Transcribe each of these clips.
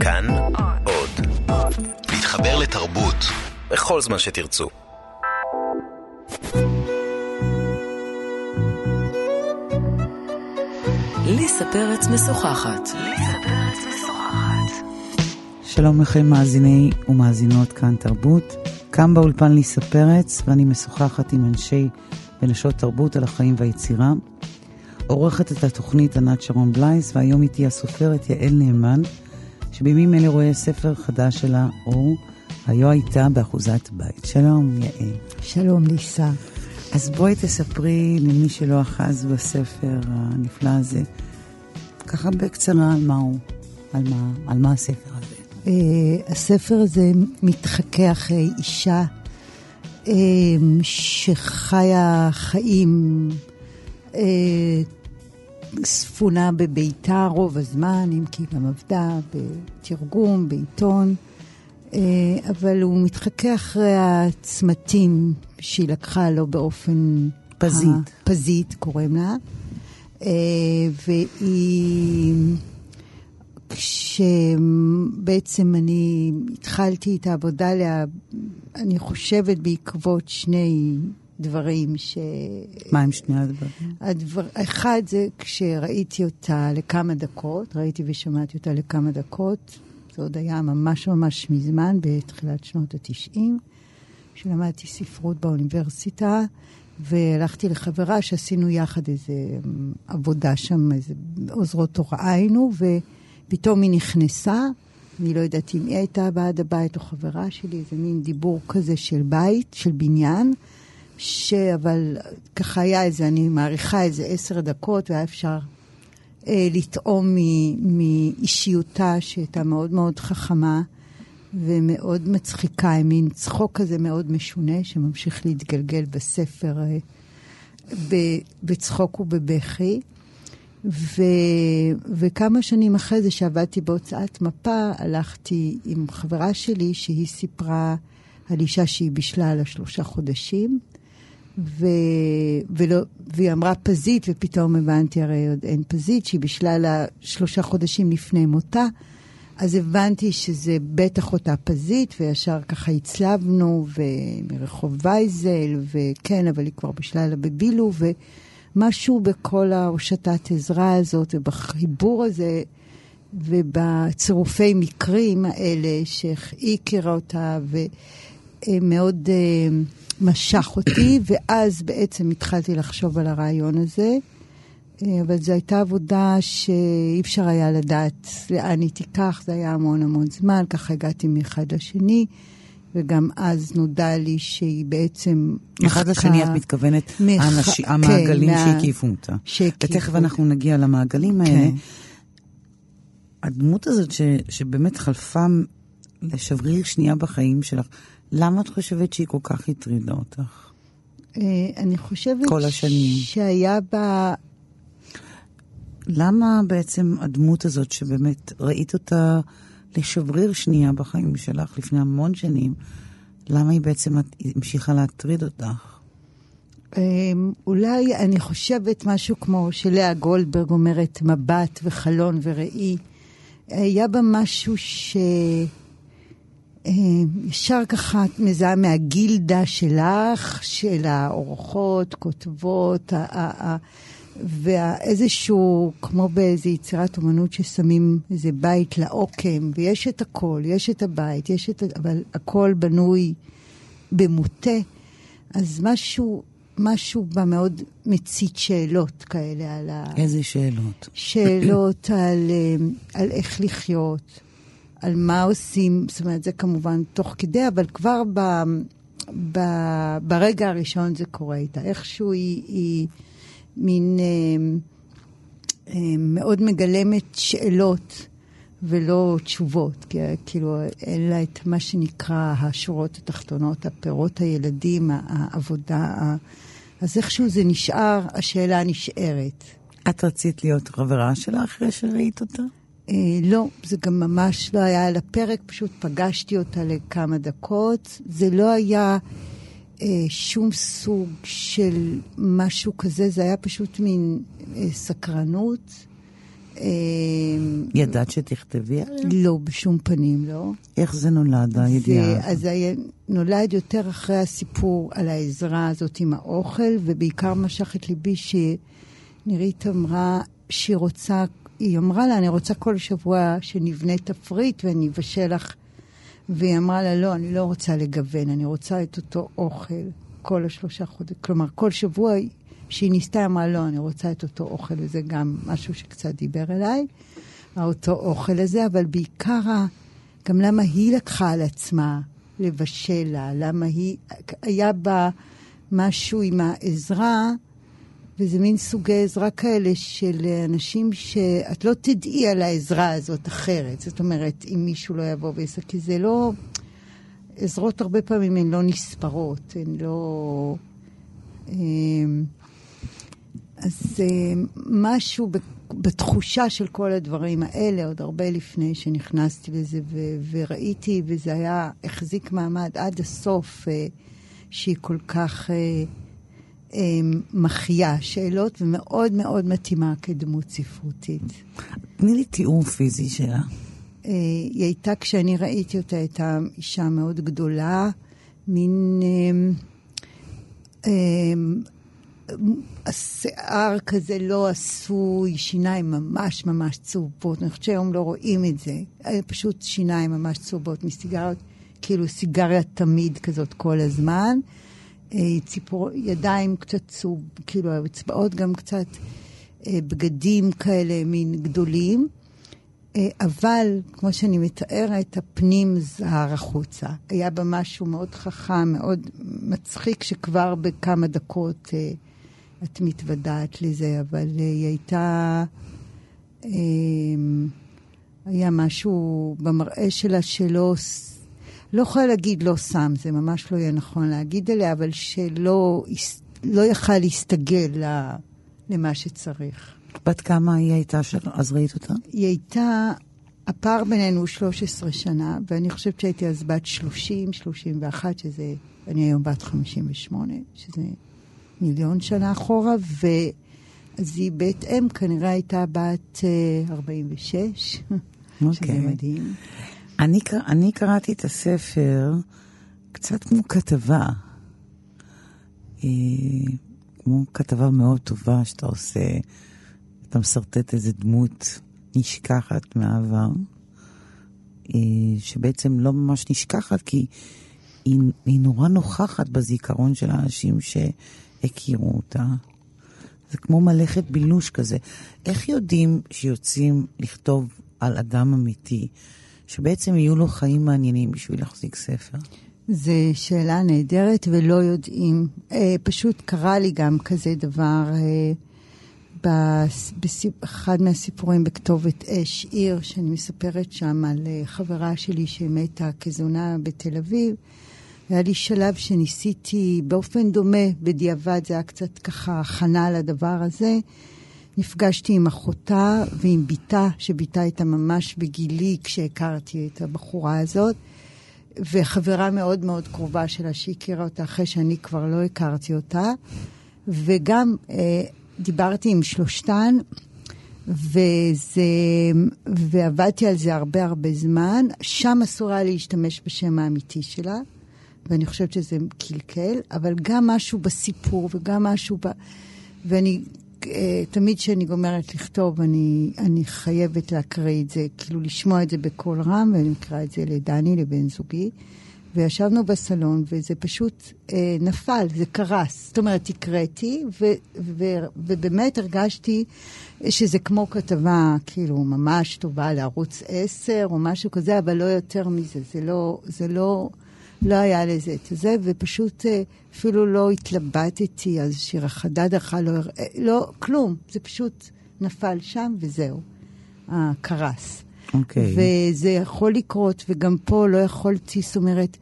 כאן עוד. להתחבר לתרבות בכל זמן שתרצו. ליסה פרץ משוחחת. שלום לכם מאזיני ומאזינות כאן תרבות. כאן באולפן ליסה פרץ ואני משוחחת עם אנשי ונשות תרבות על החיים והיצירה. עורכת את התוכנית ענת שרון בלייס והיום איתי הסופרת יעל נאמן, שבימים אלה רואה ספר חדש שלה, אור, היו הייתה באחוזת בית. שלום יעל. שלום ליסה. אז בואי תספרי למי שלא אחז בספר הנפלא הזה, ככה בקצרה על מה הוא, על מה, על מה הספר הזה. Uh, הספר הזה מתחכה אחרי אישה uh, שחיה חיים uh, ספונה בביתה רוב הזמן, אם כי גם עבדה בתרגום, בעיתון, uh, אבל הוא מתחכה אחרי הצמתים שהיא לקחה לו באופן... פזית. פזית קוראים לה. Uh, והיא... כשבעצם אני התחלתי את העבודה עליה, אני חושבת בעקבות שני דברים ש... מה הם שני הדברים? הדבר... אחד זה כשראיתי אותה לכמה דקות, ראיתי ושמעתי אותה לכמה דקות, זה עוד היה ממש ממש מזמן, בתחילת שנות התשעים, כשלמדתי ספרות באוניברסיטה, והלכתי לחברה שעשינו יחד איזה עבודה שם, איזה עוזרות הוראה היינו, ו... פתאום היא נכנסה, אני לא יודעת אם היא הייתה בעד הבית או חברה שלי, איזה מין דיבור כזה של בית, של בניין, שאבל ככה היה איזה, אני מעריכה איזה עשר דקות, והיה אפשר אה, לטעום מאישיותה שהייתה מאוד מאוד חכמה ומאוד מצחיקה, עם מין צחוק כזה מאוד משונה, שממשיך להתגלגל בספר אה, בצחוק ובבכי. ו, וכמה שנים אחרי זה, שעבדתי בהוצאת מפה, הלכתי עם חברה שלי, שהיא סיפרה על אישה שהיא בישלה לה שלושה חודשים, ו, ולא, והיא אמרה פזית, ופתאום הבנתי, הרי עוד אין פזית, שהיא בישלה לה שלושה חודשים לפני מותה. אז הבנתי שזה בטח אותה פזית, וישר ככה הצלבנו, ומרחוב וייזל, וכן, אבל היא כבר בישלה לה בבילו, ו... משהו בכל ההושטת עזרה הזאת ובחיבור הזה ובצירופי מקרים האלה שהיא הכירה אותה ומאוד uh, משך אותי, ואז בעצם התחלתי לחשוב על הרעיון הזה. Uh, אבל זו הייתה עבודה שאי אפשר היה לדעת לאן היא תיקח, זה היה המון המון זמן, ככה הגעתי מאחד לשני. וגם אז נודע לי שהיא בעצם אחד לשני את מתכוונת, מח... האנש... כן, המעגלים מה... שהקיפו אותה. שהקיפו. ותכף אנחנו נגיע למעגלים האלה. כן. הדמות הזאת ש... שבאמת חלפה לשבריר שנייה בחיים שלך, למה את חושבת שהיא כל כך הטרידה אותך? אה, אני חושבת כל השנים. שהיה בה... למה בעצם הדמות הזאת שבאמת ראית אותה... לשבריר שנייה בחיים שלך לפני המון שנים, למה היא בעצם המשיכה להטריד אותך? אמ, אולי אני חושבת משהו כמו שלאה גולדברג אומרת, מבט וחלון וראי. היה בה משהו ש... ישר ככה את מזהה מהגילדה שלך, של האורחות, כותבות, ואיזשהו, כמו באיזו יצירת אומנות ששמים איזה בית לעוקם, ויש את הכל, יש את הבית, יש את... אבל הכל בנוי במוטה, אז משהו, משהו בה מאוד מצית שאלות כאלה על ה... איזה שאלות? שאלות על, על איך לחיות, על מה עושים, זאת אומרת, זה כמובן תוך כדי, אבל כבר ב, ב, ברגע הראשון זה קורה איתה. איכשהו היא... היא מין אה, אה, מאוד מגלמת שאלות ולא תשובות, כי כאילו אין לה את מה שנקרא השורות התחתונות, הפירות הילדים, העבודה, אז איכשהו זה נשאר, השאלה נשארת. את רצית להיות חברה שלה אחרי שראית אותה? אה, לא, זה גם ממש לא היה על הפרק, פשוט פגשתי אותה לכמה דקות. זה לא היה... אה, שום סוג של משהו כזה, זה היה פשוט מין אה, סקרנות ידעת שתכתבי עליה? לא, בשום פנים לא. איך זה נולד, הידיעה? אז זה נולד יותר אחרי הסיפור על העזרה הזאת עם האוכל, ובעיקר משך את ליבי שנירית אמרה שהיא רוצה, היא אמרה לה, אני רוצה כל שבוע שנבנה תפריט ואני אבשל לך. והיא אמרה לה, לא, אני לא רוצה לגוון, אני רוצה את אותו אוכל כל השלושה חודשים. כלומר, כל שבוע שהיא ניסתה, אמרה, לא, אני רוצה את אותו אוכל, וזה גם משהו שקצת דיבר אליי, אותו אוכל הזה, אבל בעיקר, גם למה היא לקחה על עצמה לבשל לה, למה היא, היה בה משהו עם העזרה, וזה מין סוגי עזרה כאלה של אנשים שאת לא תדעי על העזרה הזאת אחרת. זאת אומרת, אם מישהו לא יבוא ויעשה, כי זה לא... עזרות הרבה פעמים הן לא נספרות, הן לא... אמ, אז אמ, משהו בתחושה של כל הדברים האלה, עוד הרבה לפני שנכנסתי לזה ו- וראיתי, וזה היה, החזיק מעמד עד הסוף, אה, שהיא כל כך... אה, אמ, מחיה שאלות ומאוד מאוד מתאימה כדמות ספרותית. תני לי תיאור פיזי שלה. אה, היא הייתה, כשאני ראיתי אותה, הייתה אישה מאוד גדולה, מין... אמ, אמ, השיער כזה לא עשוי, שיניים ממש ממש צהובות. אני חושבת שהיום לא רואים את זה. פשוט שיניים ממש צהובות מסיגריות, כאילו סיגריה תמיד כזאת כל הזמן. אה, ציפור, ידיים קצת צהוב, כאילו האצבעות גם קצת אה, בגדים כאלה, מין גדולים. אה, אבל, כמו שאני מתארת, הפנים זהר החוצה. היה בה משהו מאוד חכם, מאוד מצחיק, שכבר בכמה דקות את מתוודעת לזה, אבל היא הייתה... היה משהו במראה שלה שלא לא יכולה להגיד לא שם, זה ממש לא יהיה נכון להגיד עליה, אבל שלא לא יכל להסתגל למה שצריך. בת כמה היא הייתה אז ראית אותה? היא הייתה, הפער בינינו הוא 13 שנה, ואני חושבת שהייתי אז בת 30, 31, שזה, אני היום בת 58, שזה מיליון שנה אחורה, ואז היא בהתאם כנראה הייתה בת 46, אה, okay. שזה אוקיי. מדהים. אני, אני קראתי את הספר קצת כמו כתבה. אה, כמו כתבה מאוד טובה שאתה עושה, אתה משרטט איזה דמות נשכחת מהעבר, אה, שבעצם לא ממש נשכחת, כי היא, היא נורא נוכחת בזיכרון של האנשים שהכירו אותה. זה כמו מלאכת בילוש כזה. איך יודעים שיוצאים לכתוב על אדם אמיתי? שבעצם יהיו לו חיים מעניינים בשביל להחזיק ספר? זו שאלה נהדרת ולא יודעים. אה, פשוט קרה לי גם כזה דבר אה, באחד מהסיפורים בכתובת אש עיר, שאני מספרת שם על אה, חברה שלי שמתה כזונה בתל אביב. היה לי שלב שניסיתי באופן דומה, בדיעבד זה היה קצת ככה הכנה לדבר הזה. נפגשתי עם אחותה ועם בתה, שבתה הייתה ממש בגילי כשהכרתי את הבחורה הזאת, וחברה מאוד מאוד קרובה שלה שהכירה אותה אחרי שאני כבר לא הכרתי אותה, וגם אה, דיברתי עם שלושתן, וזה, ועבדתי על זה הרבה הרבה זמן. שם אסור היה להשתמש בשם האמיתי שלה, ואני חושבת שזה קלקל, אבל גם משהו בסיפור וגם משהו ב... ואני תמיד כשאני גומרת לכתוב, אני, אני חייבת להקריא את זה, כאילו לשמוע את זה בקול רם, ואני מקריאה את זה לדני, לבן זוגי. וישבנו בסלון, וזה פשוט אה, נפל, זה קרס. זאת אומרת, הקראתי, ובאמת הרגשתי שזה כמו כתבה, כאילו, ממש טובה לערוץ 10 או משהו כזה, אבל לא יותר מזה. זה לא, זה לא, לא היה לזה את זה, ופשוט אה, אפילו לא התלבטתי, אז שיר החדד אחת לא, לא, כלום, זה פשוט נפל שם וזהו, הקרס. אוקיי. Okay. וזה יכול לקרות, וגם פה לא יכולתי, זאת אומרת,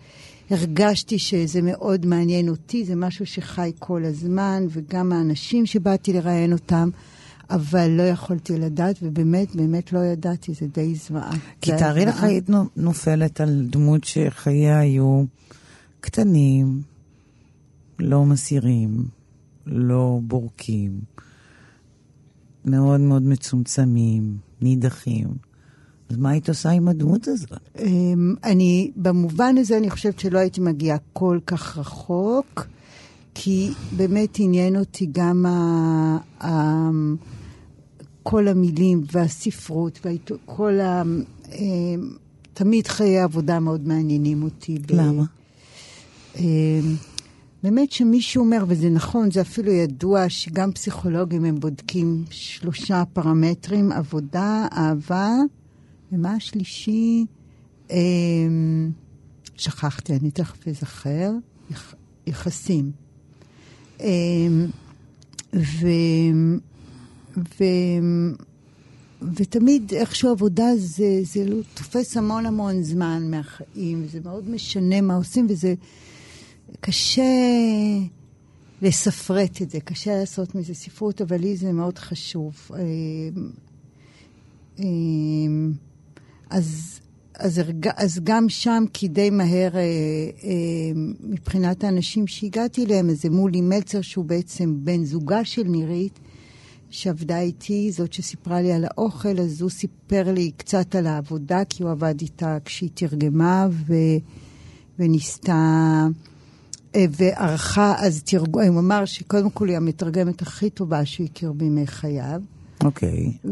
הרגשתי שזה מאוד מעניין אותי, זה משהו שחי כל הזמן, וגם האנשים שבאתי לראיין אותם. אבל לא יכולתי לדעת, ובאמת, באמת לא ידעתי, זה די זוועה. כי תארי לך היית נופלת על דמות שחייה היו קטנים, לא מסירים, לא בורקים. מאוד מאוד מצומצמים, נידחים. אז מה היית עושה עם הדמות הזאת? אמ, אני, במובן הזה אני חושבת שלא הייתי מגיעה כל כך רחוק, כי באמת עניין אותי גם ה... כל המילים והספרות, וכל ה... אמ, תמיד חיי עבודה מאוד מעניינים אותי. למה? אמ, באמת שמישהו אומר, וזה נכון, זה אפילו ידוע שגם פסיכולוגים הם בודקים שלושה פרמטרים, עבודה, אהבה, ומה השלישי? אמ, שכחתי, אני תכף אזכר, יח, יחסים. ו, ו, ותמיד איכשהו עבודה זה, זה לא, תופס המון המון זמן מהחיים, זה מאוד משנה מה עושים, וזה קשה לספרט את זה, קשה לעשות מזה ספרות, אבל לי זה מאוד חשוב. אמ, אז, אז, אז גם שם, כי די מהר, אה, אה, מבחינת האנשים שהגעתי אליהם, זה מולי מלצר, שהוא בעצם בן זוגה של נירית, שעבדה איתי, זאת שסיפרה לי על האוכל, אז הוא סיפר לי קצת על העבודה, כי הוא עבד איתה כשהיא תרגמה, ו, וניסתה... אה, וערכה אז תרגום, הוא אמר שקודם כל היא המתרגמת הכי טובה שהוא הכיר בימי חייו. אוקיי. Okay.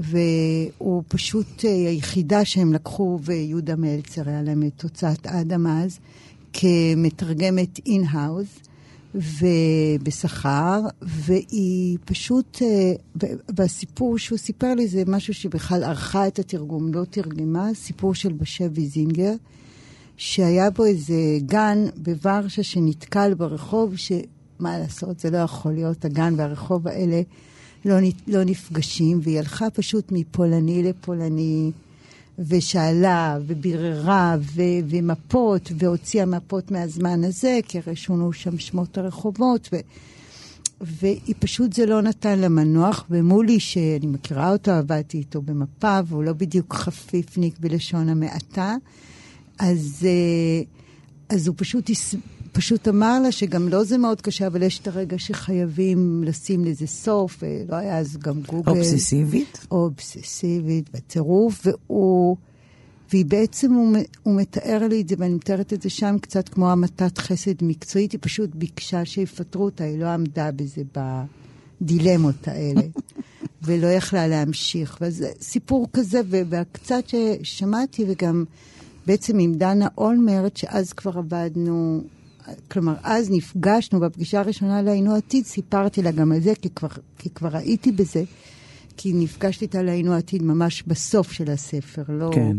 והוא פשוט אה, היחידה שהם לקחו, ויהודה מלצר היה להם את הוצאת אדם אז, כמתרגמת אין-האוז. ובשכר, והיא פשוט, אה, והסיפור שהוא סיפר לי זה משהו שבכלל ערכה את התרגום, לא תרגמה, סיפור של בשבי זינגר, שהיה בו איזה גן בוורשה שנתקל ברחוב, שמה לעשות, זה לא יכול להיות, הגן והרחוב האלה לא, לא נפגשים, והיא הלכה פשוט מפולני לפולני, ושאלה, וביררה, ו, ומפות, והוציאה מפות מהזמן הזה, כי הרי שונו שם שמות הרחובות, ו, והיא פשוט, זה לא נתן לה מנוח, ומולי, שאני מכירה אותו, עבדתי איתו במפה, והוא לא בדיוק חפיפניק בלשון המעטה, אז, אה, אז הוא פשוט פשוט אמר לה שגם לו לא זה מאוד קשה, אבל יש את הרגע שחייבים לשים לזה סוף, ולא היה אז גם גוגל. אובססיבית? אובססיבית, בטירוף, והוא... והיא בעצם, הוא, הוא מתאר לי את זה, ואני מתארת את זה שם קצת כמו המתת חסד מקצועית, היא פשוט ביקשה שיפטרו אותה, היא לא עמדה בזה בדילמות האלה, ולא יכלה להמשיך. ואז סיפור כזה, וקצת ששמעתי, וגם בעצם עם דנה אולמרט, שאז כבר עבדנו כלומר, אז נפגשנו בפגישה הראשונה להיינו עתיד, סיפרתי לה גם על זה, כי כבר, כי כבר ראיתי בזה, כי נפגשתי איתה להיינו עתיד ממש בסוף של הספר, לא... כן.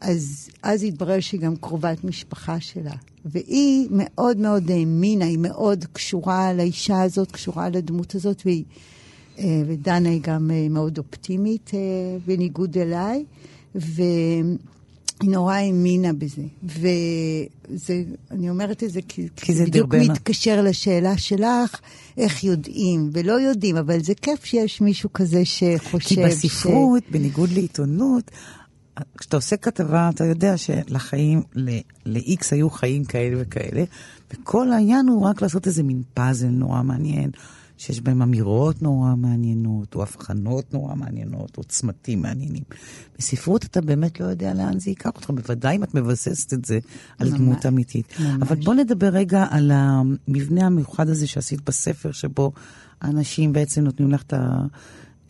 אז, אז התברר שהיא גם קרובת משפחה שלה. והיא מאוד מאוד האמינה, היא מאוד קשורה לאישה הזאת, קשורה לדמות הזאת, והיא, אה, ודנה היא גם אה, מאוד אופטימית, אה, בניגוד אליי. ו... היא נורא האמינה בזה. ואני אומרת את זה כי, כי זה בדיוק דרבנה. מתקשר לשאלה שלך, איך יודעים, ולא יודעים, אבל זה כיף שיש מישהו כזה שחושב כי בספרות, ש... בניגוד לעיתונות, כשאתה עושה כתבה, אתה יודע שלחיים, ל-X היו חיים כאלה וכאלה, וכל העניין הוא רק לעשות איזה מין פאזל נורא מעניין. שיש בהם אמירות נורא מעניינות, או הבחנות נורא מעניינות, או צמתים מעניינים. בספרות אתה באמת לא יודע לאן זה ייקח אותך, בוודאי אם את מבססת את זה על ממש, דמות אמיתית. ממש. אבל בוא נדבר רגע על המבנה המיוחד הזה שעשית בספר, שבו האנשים בעצם נותנים לך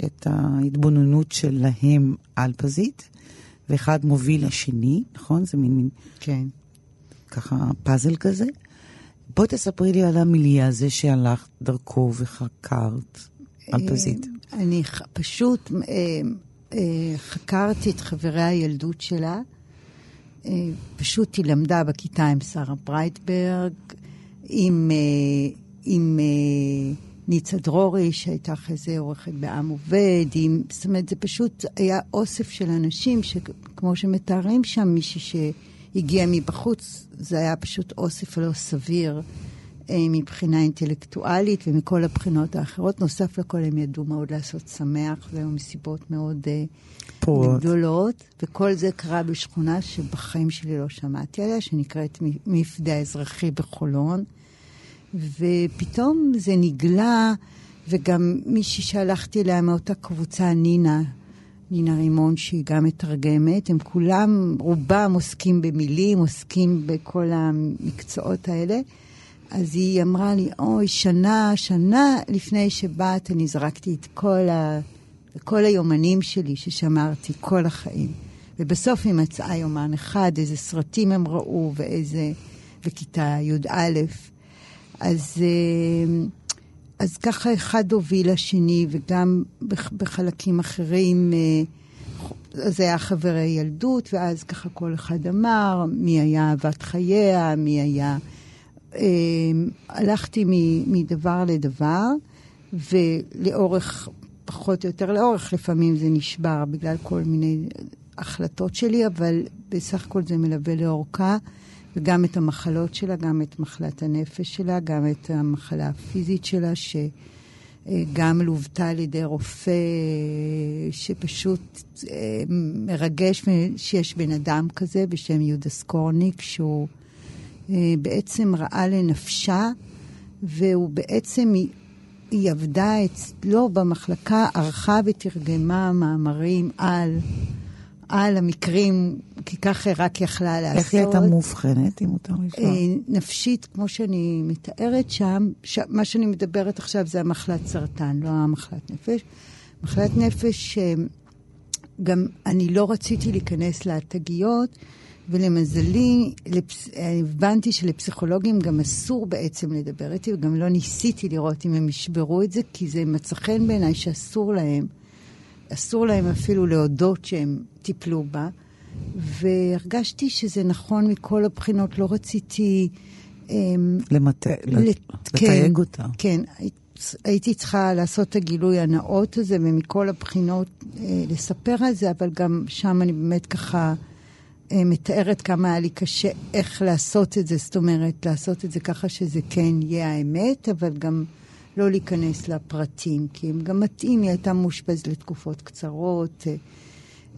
את ההתבוננות שלהם על פזית, ואחד מוביל לשני, נכון? זה מין מין... כן. ככה פאזל כזה. בואי תספרי לי על המיליה הזה שהלכת דרכו וחקרת על פזית. אה, אני פשוט אה, אה, חקרתי את חברי הילדות שלה. פשוט היא למדה בכיתה עם שרה ברייטברג, עם, עם ניצה דרורי, שהייתה אחרי זה עורכת בעם עובד, עם, זאת אומרת, זה פשוט היה אוסף של אנשים, שכמו שמתארים שם, מישהי ש... הגיע מבחוץ, זה היה פשוט אוסף לא סביר אה, מבחינה אינטלקטואלית ומכל הבחינות האחרות. נוסף לכל, הם ידעו מאוד לעשות שמח, והיו מסיבות מאוד אה, פורות. גדולות, וכל זה קרה בשכונה שבחיים שלי לא שמעתי עליה, שנקראת מפדה האזרחי בחולון. ופתאום זה נגלה, וגם מישהי שהלכתי אליה מאותה קבוצה, נינה, נינה רימון, שהיא גם מתרגמת, הם כולם, רובם עוסקים במילים, עוסקים בכל המקצועות האלה. אז היא אמרה לי, אוי, שנה, שנה לפני שבאת, אני זרקתי את כל, ה... כל היומנים שלי ששמרתי כל החיים. ובסוף היא מצאה יומן אחד, איזה סרטים הם ראו ואיזה... בכיתה י"א. אז, אה, אז ככה אחד הוביל לשני, וגם בחלקים אחרים, אה, זה היה חברי ילדות, ואז ככה כל אחד אמר מי היה אהבת חייה, מי היה... אה, הלכתי מדבר לדבר, ולאורך, פחות או יותר לאורך, לפעמים זה נשבר בגלל כל מיני החלטות שלי, אבל בסך הכל זה מלווה לאורכה. וגם את המחלות שלה, גם את מחלת הנפש שלה, גם את המחלה הפיזית שלה, שגם לוותה על ידי רופא שפשוט אה, מרגש שיש בן אדם כזה בשם יהודה סקורניק, שהוא אה, בעצם ראה לנפשה, והוא בעצם, היא עבדה אצלו במחלקה, ערכה ותרגמה מאמרים על... על המקרים, כי ככה רק יכלה לעשות. איך היא הייתה מאובחנת, אם מותר לשאול? אה, נפשית, כמו שאני מתארת שם, ש... מה שאני מדברת עכשיו זה המחלת סרטן, לא המחלת נפש. מחלת נפש, אה, גם אני לא רציתי להיכנס לתגיות, ולמזלי, לפס... הבנתי שלפסיכולוגים גם אסור בעצם לדבר איתי, וגם לא ניסיתי לראות אם הם ישברו את זה, כי זה מצא חן בעיניי שאסור להם. אסור להם אפילו להודות שהם טיפלו בה, והרגשתי שזה נכון מכל הבחינות, לא רציתי... אמ, למת... לת... לתייג כן, אותה. כן, הייתי צריכה לעשות את הגילוי הנאות הזה, ומכל הבחינות אה, לספר על זה, אבל גם שם אני באמת ככה אה, מתארת כמה היה לי קשה איך לעשות את זה, זאת אומרת, לעשות את זה ככה שזה כן יהיה האמת, אבל גם... לא להיכנס לפרטים, כי הם גם מתאים, היא הייתה מאושפזת לתקופות קצרות, אה,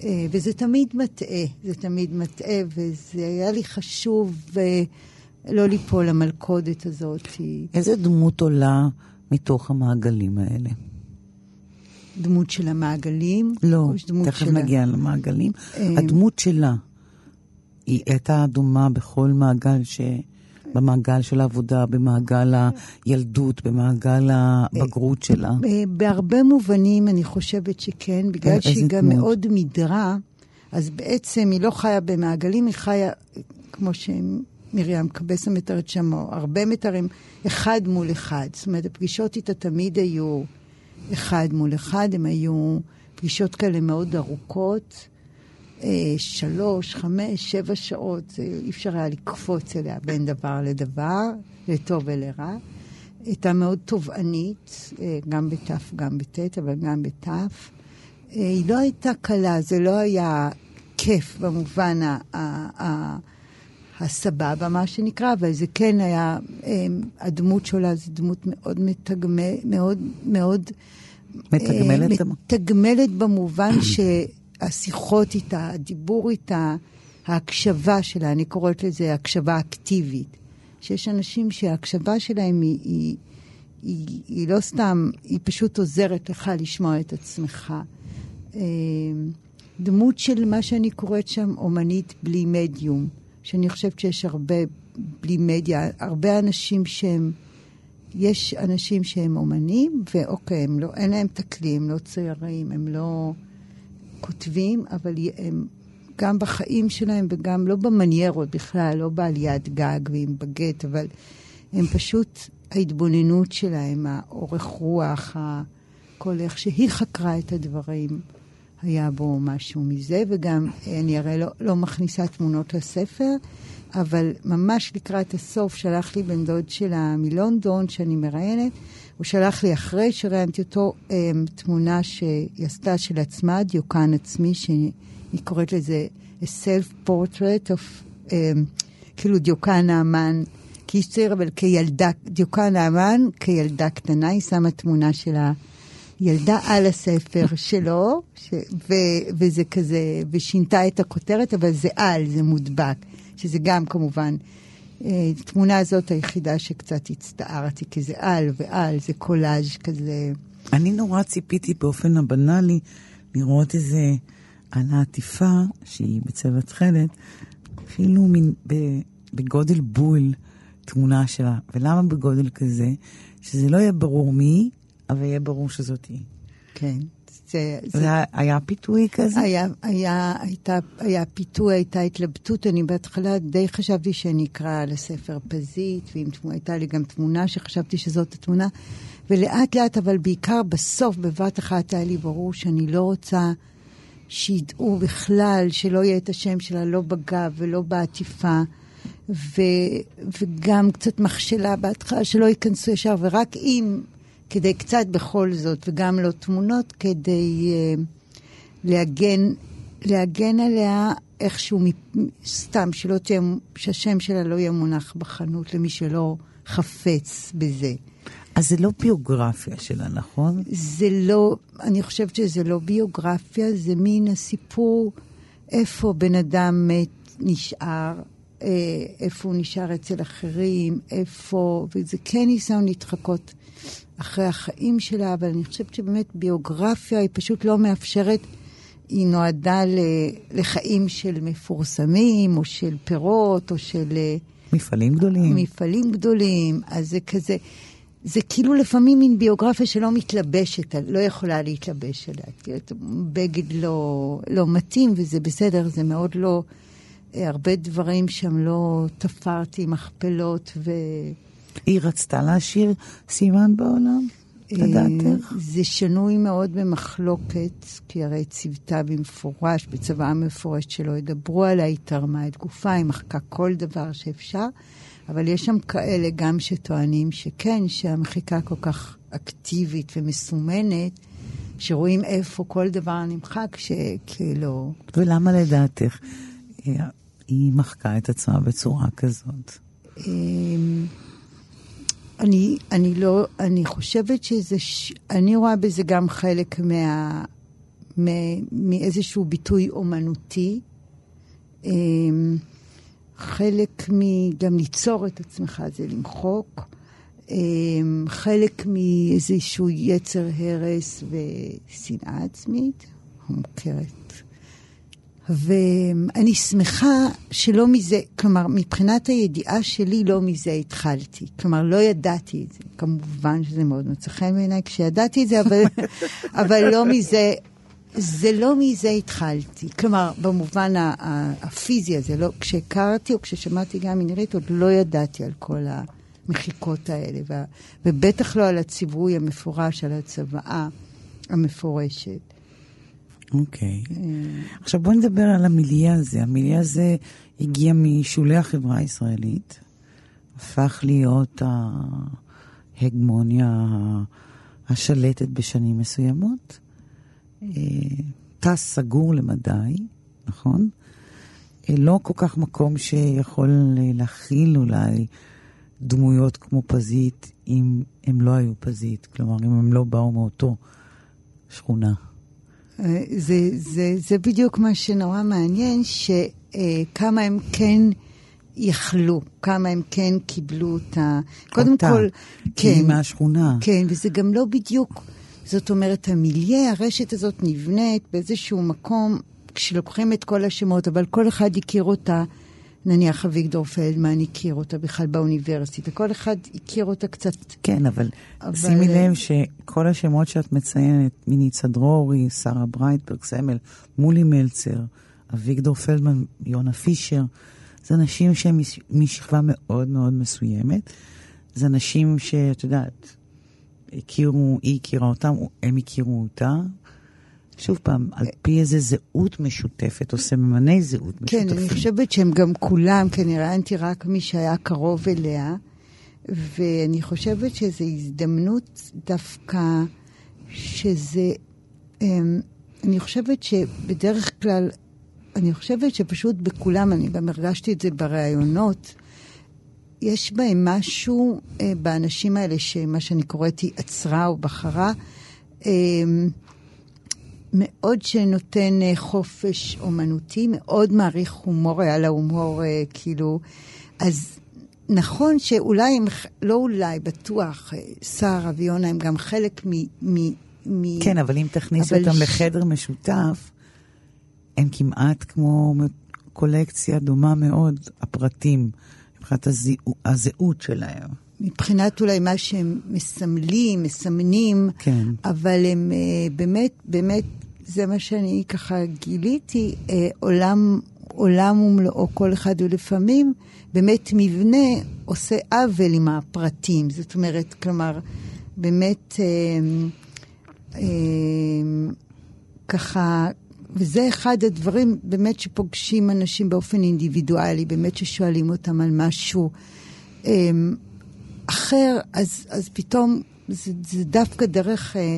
אה, וזה תמיד מטעה, זה תמיד מטעה, וזה היה לי חשוב אה, לא ליפול למלכודת הזאת. איזה דמות עולה מתוך המעגלים האלה? דמות של המעגלים? לא, תכף שלה... נגיע למעגלים. הדמות שלה, היא הייתה דומה בכל מעגל ש... במעגל של העבודה, במעגל הילדות, במעגל הבגרות שלה? בהרבה מובנים אני חושבת שכן, בגלל שהיא גם מאוד מידרה, אז בעצם היא לא חיה במעגלים, היא חיה, כמו שמרים קבסה מתארת שם, הרבה מתארים, אחד מול אחד. זאת אומרת, הפגישות איתה תמיד היו אחד מול אחד, הן היו פגישות כאלה מאוד ארוכות. אה, שלוש, חמש, שבע שעות, אי אפשר היה לקפוץ אליה בין דבר לדבר, לטוב ולרע. הייתה מאוד תובענית, אה, גם בתף, גם בטית, אבל גם בתף. אה, היא לא הייתה קלה, זה לא היה כיף במובן ה... ה, ה הסבבה, מה שנקרא, אבל זה כן היה, הדמות שלה זו דמות מאוד מתגמלת, מאוד, מאוד... מתגמלת? מתגמלת במובן ש... השיחות איתה, הדיבור איתה, ההקשבה שלה, אני קוראת לזה הקשבה אקטיבית. שיש אנשים שההקשבה שלהם היא, היא, היא, היא לא סתם, היא פשוט עוזרת לך לשמוע את עצמך. אה, דמות של מה שאני קוראת שם אומנית בלי מדיום, שאני חושבת שיש הרבה בלי מדיה, הרבה אנשים שהם, יש אנשים שהם אומנים, ואוקיי, הם לא, אין להם הם לא ציירים, הם לא... כותבים, אבל הם גם בחיים שלהם וגם לא במניירות בכלל, לא בעליית גג ועם בגט, אבל הם פשוט, ההתבוננות שלהם, האורך רוח, כל איך שהיא חקרה את הדברים, היה בו משהו מזה, וגם אני הרי לא, לא מכניסה תמונות לספר, אבל ממש לקראת הסוף שלח לי בן דוד שלה מלונדון, שאני מראיינת, הוא שלח לי אחרי שראיינתי אותו um, תמונה שהיא עשתה של עצמה, דיוקן עצמי, שהיא קוראת לזה a self-portrait of, um, כאילו דיוקן האמן, כאיש צעיר, אבל כילדה, דיוקן האמן כילדה קטנה, היא שמה תמונה של הילדה על הספר שלו, ש, ו, וזה כזה, ושינתה את הכותרת, אבל זה על, זה מודבק, שזה גם כמובן התמונה הזאת היחידה שקצת הצטערתי, כי זה על ועל, זה קולאז' כזה. אני נורא ציפיתי באופן הבנאלי לראות איזה על העטיפה, שהיא בצבע תכלת, אפילו מין בגודל בול תמונה שלה. ולמה בגודל כזה? שזה לא יהיה ברור מי, אבל יהיה ברור שזאת היא. כן. זה, זה... היה פיתוי כזה? היה, היה, הייתה, היה פיתוי, הייתה התלבטות. אני בהתחלה די חשבתי שאני אקרא לספר פזית, ואם הייתה לי גם תמונה שחשבתי שזאת התמונה. ולאט לאט, אבל בעיקר בסוף, בבת אחת היה לי ברור שאני לא רוצה שידעו בכלל שלא יהיה את השם שלה לא בגב ולא בעטיפה. ו, וגם קצת מכשלה בהתחלה, שלא ייכנסו ישר, ורק אם כדי קצת בכל זאת, וגם לא תמונות, כדי uh, להגן, להגן עליה איכשהו, סתם, שלא תהיה, שהשם שלה לא יהיה מונח בחנות למי שלא חפץ בזה. אז זה לא ביוגרפיה שלה, נכון? זה לא, אני חושבת שזה לא ביוגרפיה, זה מין הסיפור איפה בן אדם מת נשאר, אה, איפה הוא נשאר אצל אחרים, איפה, וזה כן ניסיון להתחקות אחרי החיים שלה, אבל אני חושבת שבאמת ביוגרפיה היא פשוט לא מאפשרת, היא נועדה לחיים של מפורסמים, או של פירות, או של... אה, מפעלים גדולים. מפעלים גדולים, אז זה כזה... זה כאילו לפעמים מין ביוגרפיה שלא מתלבשת, לא יכולה להתלבש עליה. בגד לא, לא מתאים, וזה בסדר, זה מאוד לא... אה, הרבה דברים שם לא תפרתי, מכפלות ו... היא רצתה להשאיר סימן בעולם? לדעתך? אה, זה שנוי מאוד במחלוקת, כי הרי ציוותה במפורש, בצבאה מפורשת שלא ידברו עליה, היא תרמה את גופה, היא מחקה כל דבר שאפשר, אבל יש שם כאלה גם שטוענים שכן, שהמחיקה כל כך אקטיבית ומסומנת, שרואים איפה כל דבר נמחק, שכאילו... ולמה לדעתך היא מחקה את עצמה בצורה כזאת? אני, אני לא, אני חושבת שזה, ש... אני רואה בזה גם חלק מה, מאיזשהו ביטוי אומנותי. אמ, חלק מגם ליצור את עצמך זה למחוק. אמ, חלק מאיזשהו יצר הרס ושנאה עצמית המוכרת. ואני שמחה שלא מזה, כלומר, מבחינת הידיעה שלי, לא מזה התחלתי. כלומר, לא ידעתי את זה. כמובן שזה מאוד מצא חן בעיניי כשידעתי את זה, אבל, אבל לא מזה, זה לא מזה התחלתי. כלומר, במובן הפיזי הזה, לא, כשהכרתי או כששמעתי גם מנירית, עוד לא ידעתי על כל המחיקות האלה, ובטח לא על הציווי המפורש, על הצוואה המפורשת. אוקיי. Okay. עכשיו בוא נדבר על המיליה הזה. המיליה הזה הגיע משולי החברה הישראלית, הפך להיות ההגמוניה השלטת בשנים מסוימות. אה, תא סגור למדי, נכון? אה, לא כל כך מקום שיכול להכיל אולי דמויות כמו פזית, אם הם לא היו פזית. כלומר, אם הם לא באו מאותו שכונה. זה, זה, זה בדיוק מה שנורא מעניין, שכמה הם כן יכלו, כמה הם כן קיבלו את ה... קודם כל, כן. כי מהשכונה. כן, וזה גם לא בדיוק, זאת אומרת, המיליה, הרשת הזאת נבנית באיזשהו מקום, כשלוקחים את כל השמות, אבל כל אחד הכיר אותה. נניח אביגדור פלדמן הכיר אותה בכלל באוניברסיטה, כל אחד הכיר אותה קצת. כן, אבל, אבל... שימי לב שכל השמות שאת מציינת, רוני צדרורי, שרה ברייטברג סמל, שמולי מלצר, אביגדור פלדמן, יונה פישר, זה אנשים שהם משכבה מאוד מאוד מסוימת. זה אנשים שאת יודעת, הכירו, היא הכירה אותם, הם הכירו אותה, שוב פעם, על פי איזה זהות משותפת, או סממני זהות כן, משותפים. כן, אני חושבת שהם גם כולם, כי אני ראיינתי רק מי שהיה קרוב אליה, ואני חושבת שזו הזדמנות דווקא, שזה... אמ, אני חושבת שבדרך כלל, אני חושבת שפשוט בכולם, אני גם הרגשתי את זה בראיונות, יש בהם משהו אה, באנשים האלה, שמה שאני קוראת היא עצרה או בחרה, אה, מאוד שנותן אה, חופש אומנותי, מאוד מעריך הומור, היה לה הומור אה, כאילו, אז נכון שאולי הם, לא אולי, בטוח, שרה ויונה הם גם חלק מ... מ, מ כן, אבל אם תכניס אותם ש... לחדר משותף, הם כמעט כמו קולקציה דומה מאוד, הפרטים, מבחינת הזהו, הזהות שלהם. מבחינת אולי מה שהם מסמלים, מסמנים, כן. אבל הם uh, באמת, באמת, זה מה שאני ככה גיליתי, uh, עולם, עולם ומלואו, כל אחד ולפעמים, באמת מבנה עושה עוול עם הפרטים. זאת אומרת, כלומר, באמת, uh, ככה, וזה אחד הדברים באמת שפוגשים אנשים באופן אינדיבידואלי, באמת ששואלים אותם על משהו. אחר, אז, אז פתאום זה, זה דווקא דרך אה,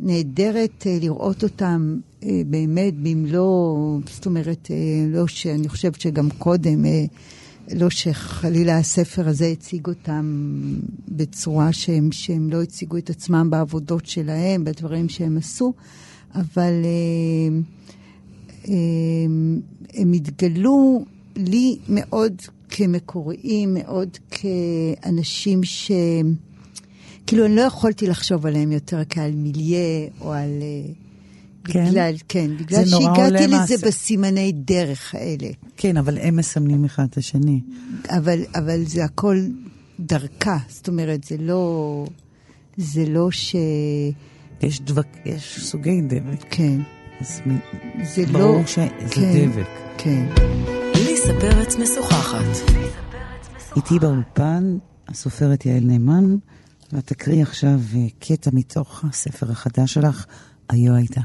נהדרת אה, לראות אותם אה, באמת במלוא, זאת אומרת, אה, לא שאני חושבת שגם קודם, אה, לא שחלילה הספר הזה הציג אותם בצורה שהם, שהם לא הציגו את עצמם בעבודות שלהם, בדברים שהם עשו, אבל אה, אה, הם התגלו לי מאוד כמקוריים, מאוד כאנשים ש... כאילו, אני לא יכולתי לחשוב עליהם יותר כעל מיליה או על... אה, כן? בגלל, כן, בגלל שהגעתי לזה מעשה. בסימני דרך האלה. כן, אבל הם מסמנים אחד את השני. אבל, אבל זה הכל דרכה, זאת אומרת, זה לא... זה לא ש... יש, דבק, יש סוגי דבק. כן. אז זה ברור לא... ברור שזה כן, דבק. כן. ליסה פרץ משוחחת. איתי באולפן הסופרת יעל נאמן, ואת תקריא עכשיו אה, קטע מתוך הספר החדש שלך, היו הייתה.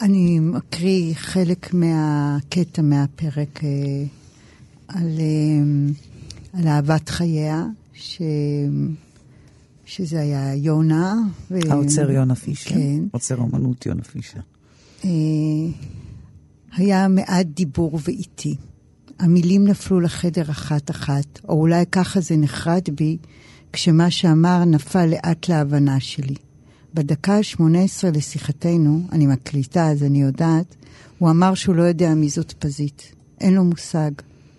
אני מקריא חלק מהקטע מהפרק אה, על, אה, על אהבת חייה, ש... שזה היה יונה. ו... האוצר יונה פישר? כן. עוצר אמנות יונה פישר. היה מעט דיבור ואיטי. המילים נפלו לחדר אחת-אחת, או אולי ככה זה נחרד בי, כשמה שאמר נפל לאט להבנה שלי. בדקה ה-18 לשיחתנו, אני מקליטה אז אני יודעת, הוא אמר שהוא לא יודע מי זאת פזית. אין לו מושג.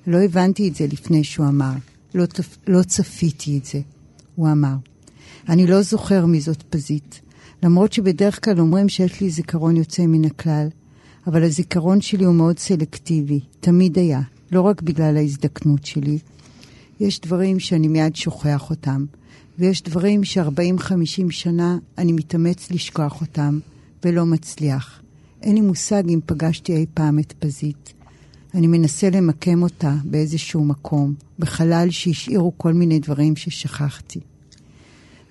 לא הבנתי את זה לפני שהוא אמר. לא, תפ... לא צפיתי את זה. הוא אמר. אני לא זוכר מי זאת פזית. למרות שבדרך כלל אומרים שיש לי זיכרון יוצא מן הכלל, אבל הזיכרון שלי הוא מאוד סלקטיבי, תמיד היה, לא רק בגלל ההזדקנות שלי. יש דברים שאני מיד שוכח אותם, ויש דברים ש-40-50 שנה אני מתאמץ לשכוח אותם, ולא מצליח. אין לי מושג אם פגשתי אי פעם את פזית. אני מנסה למקם אותה באיזשהו מקום, בחלל שהשאירו כל מיני דברים ששכחתי.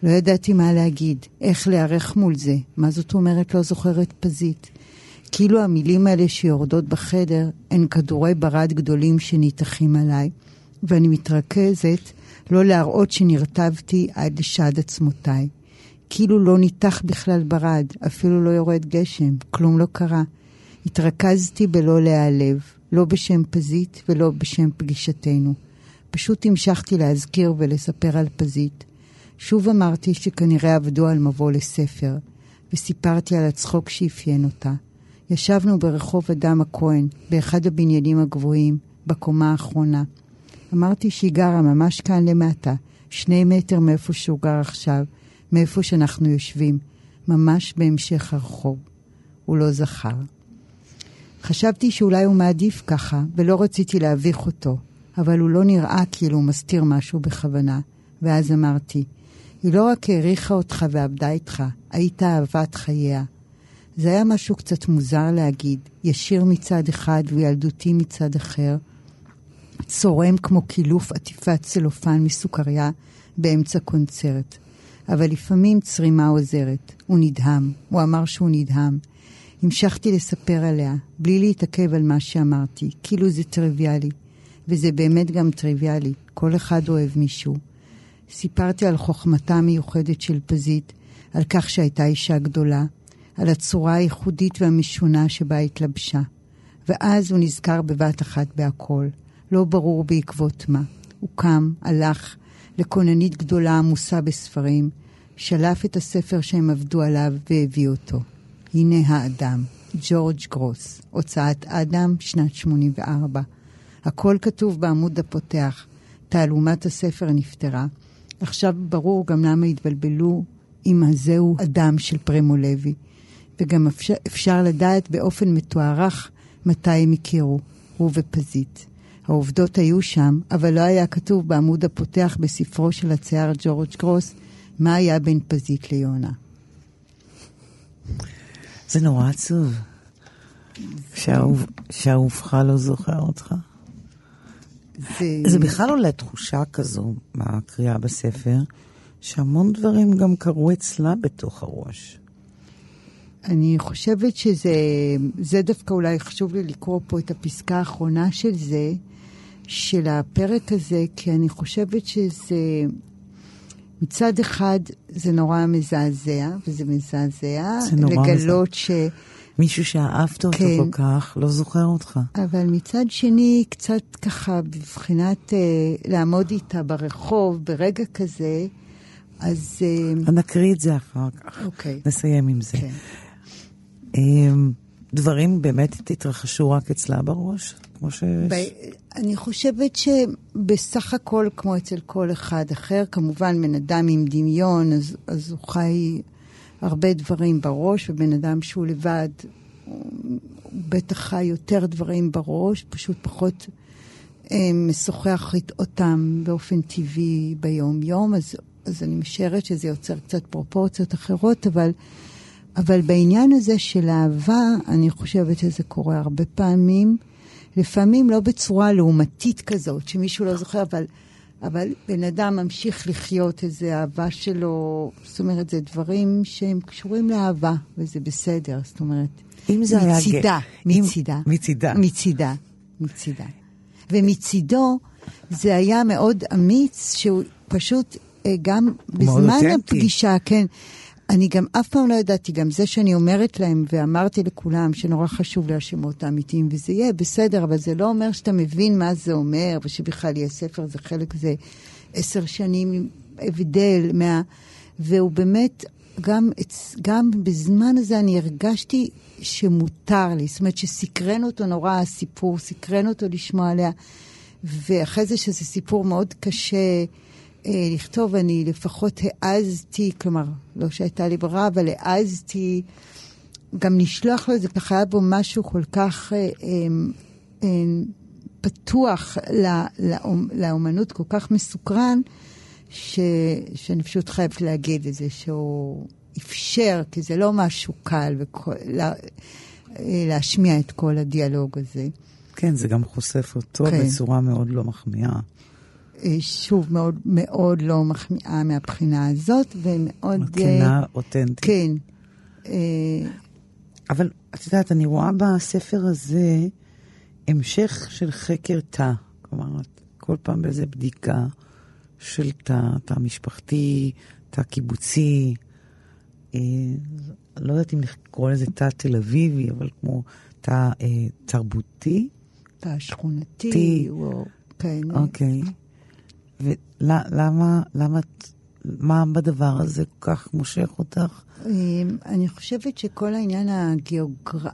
לא ידעתי מה להגיד, איך להיערך מול זה, מה זאת אומרת לא זוכרת פזית. כאילו המילים האלה שיורדות בחדר הן כדורי ברד גדולים שניתחים עליי, ואני מתרכזת לא להראות שנרטבתי עד לשד עצמותיי. כאילו לא ניתח בכלל ברד, אפילו לא יורד גשם, כלום לא קרה. התרכזתי בלא להיעלב, לא בשם פזית ולא בשם פגישתנו. פשוט המשכתי להזכיר ולספר על פזית. שוב אמרתי שכנראה עבדו על מבוא לספר, וסיפרתי על הצחוק שאפיין אותה. ישבנו ברחוב אדם הכהן, באחד הבניינים הגבוהים, בקומה האחרונה. אמרתי שהיא גרה ממש כאן למטה, שני מטר מאיפה שהוא גר עכשיו, מאיפה שאנחנו יושבים, ממש בהמשך הרחוב. הוא לא זכר. חשבתי שאולי הוא מעדיף ככה, ולא רציתי להביך אותו, אבל הוא לא נראה כאילו הוא מסתיר משהו בכוונה. ואז אמרתי, היא לא רק העריכה אותך ועבדה איתך, היית אהבת חייה. זה היה משהו קצת מוזר להגיד, ישיר מצד אחד וילדותי מצד אחר, צורם כמו קילוף עטיפת צלופן מסוכריה באמצע קונצרט. אבל לפעמים צרימה עוזרת. הוא נדהם, הוא אמר שהוא נדהם. המשכתי לספר עליה, בלי להתעכב על מה שאמרתי, כאילו זה טריוויאלי. וזה באמת גם טריוויאלי, כל אחד אוהב מישהו. סיפרתי על חוכמתה המיוחדת של פזית, על כך שהייתה אישה גדולה, על הצורה הייחודית והמשונה שבה התלבשה. ואז הוא נזכר בבת אחת בהכל, לא ברור בעקבות מה. הוא קם, הלך לכוננית גדולה עמוסה בספרים, שלף את הספר שהם עבדו עליו והביא אותו. הנה האדם, ג'ורג' גרוס, הוצאת אדם, שנת 84. הכל כתוב בעמוד הפותח, תעלומת הספר נפתרה. עכשיו ברור גם למה התבלבלו עם הזהו אדם של פרמו לוי. וגם אפשר, אפשר לדעת באופן מתוארך מתי הם הכירו, הוא ופזית. העובדות היו שם, אבל לא היה כתוב בעמוד הפותח בספרו של הצייר ג'ורג' גרוס מה היה בין פזית ליונה. זה נורא עצוב. שאהובך לא זוכר אותך. זה... זה בכלל עולה תחושה כזו מהקריאה בספר, שהמון דברים גם קרו אצלה בתוך הראש. אני חושבת שזה, זה דווקא אולי חשוב לי לקרוא פה את הפסקה האחרונה של זה, של הפרק הזה, כי אני חושבת שזה, מצד אחד זה נורא מזעזע, וזה מזעזע, זה נורא לגלות מזע... ש... מישהו שאהבת אותו כן, כל כך, לא זוכר אותך. אבל מצד שני, קצת ככה, בבחינת אה, לעמוד איתה ברחוב ברגע כזה, אז... אה, נקריא את זה אחר כך. אוקיי. נסיים עם זה. כן. אמ, דברים באמת התרחשו רק אצלה בראש? כמו ש... אני חושבת שבסך הכל, כמו אצל כל אחד אחר, כמובן בן אדם עם דמיון, אז, אז הוא חי הרבה דברים בראש, ובן אדם שהוא לבד, הוא בטח חי יותר דברים בראש, פשוט פחות אה, משוחח אותם באופן טבעי ביום-יום, אז, אז אני משערת שזה יוצר קצת פרופורציות אחרות, אבל... אבל בעניין הזה של אהבה, אני חושבת שזה קורה הרבה פעמים. לפעמים לא בצורה לעומתית כזאת, שמישהו לא זוכר, אבל, אבל בן אדם ממשיך לחיות איזה אהבה שלו. זאת אומרת, זה דברים שהם קשורים לאהבה, וזה בסדר. זאת אומרת, אם זה היה... מצידה, מצידה. מצידה. מצידה. מצידה. ומצידו, זה היה מאוד אמיץ, שהוא פשוט, אה, גם בזמן הפגישה, כן. אני גם אף פעם לא ידעתי, גם זה שאני אומרת להם, ואמרתי לכולם שנורא חשוב לי השמות האמיתיים, וזה יהיה בסדר, אבל זה לא אומר שאתה מבין מה זה אומר, ושבכלל יהיה ספר, זה חלק, זה עשר שנים הבדל מה... והוא באמת, גם, גם בזמן הזה אני הרגשתי שמותר לי, זאת אומרת שסקרן אותו נורא הסיפור, סקרן אותו לשמוע עליה, ואחרי זה שזה סיפור מאוד קשה. אה, לכתוב, אני לפחות העזתי, כלומר, לא שהייתה לי ברירה, אבל העזתי גם לשלוח לו את זה, ככה היה בו משהו כל כך אה, אה, אה, פתוח לא, לא, לאומנות, כל כך מסוקרן, ש, שאני פשוט חייבת להגיד את זה, שהוא אפשר, כי זה לא משהו קל, וכל, לה, אה, להשמיע את כל הדיאלוג הזה. כן, זה גם חושף אותו כן. בצורה מאוד לא מחמיאה. אה, שוב, מאוד מאוד לא מחמיאה מהבחינה הזאת, ומאוד... כנה, uh, אותנטית. כן. Uh, אבל את יודעת, אני רואה בספר הזה המשך של חקר תא. כלומר, כל פעם באיזה בדיקה של תא, תא משפחתי, תא קיבוצי. Uh, לא יודעת אם לקרוא לזה תא תל אביבי, אבל כמו תא uh, תרבותי. תא שכונתי, או... כן. אוקיי. Okay. ולמה, למה, מה בדבר הזה כל כך מושך אותך? אמ, אני חושבת שכל העניין הגיאוגרפי,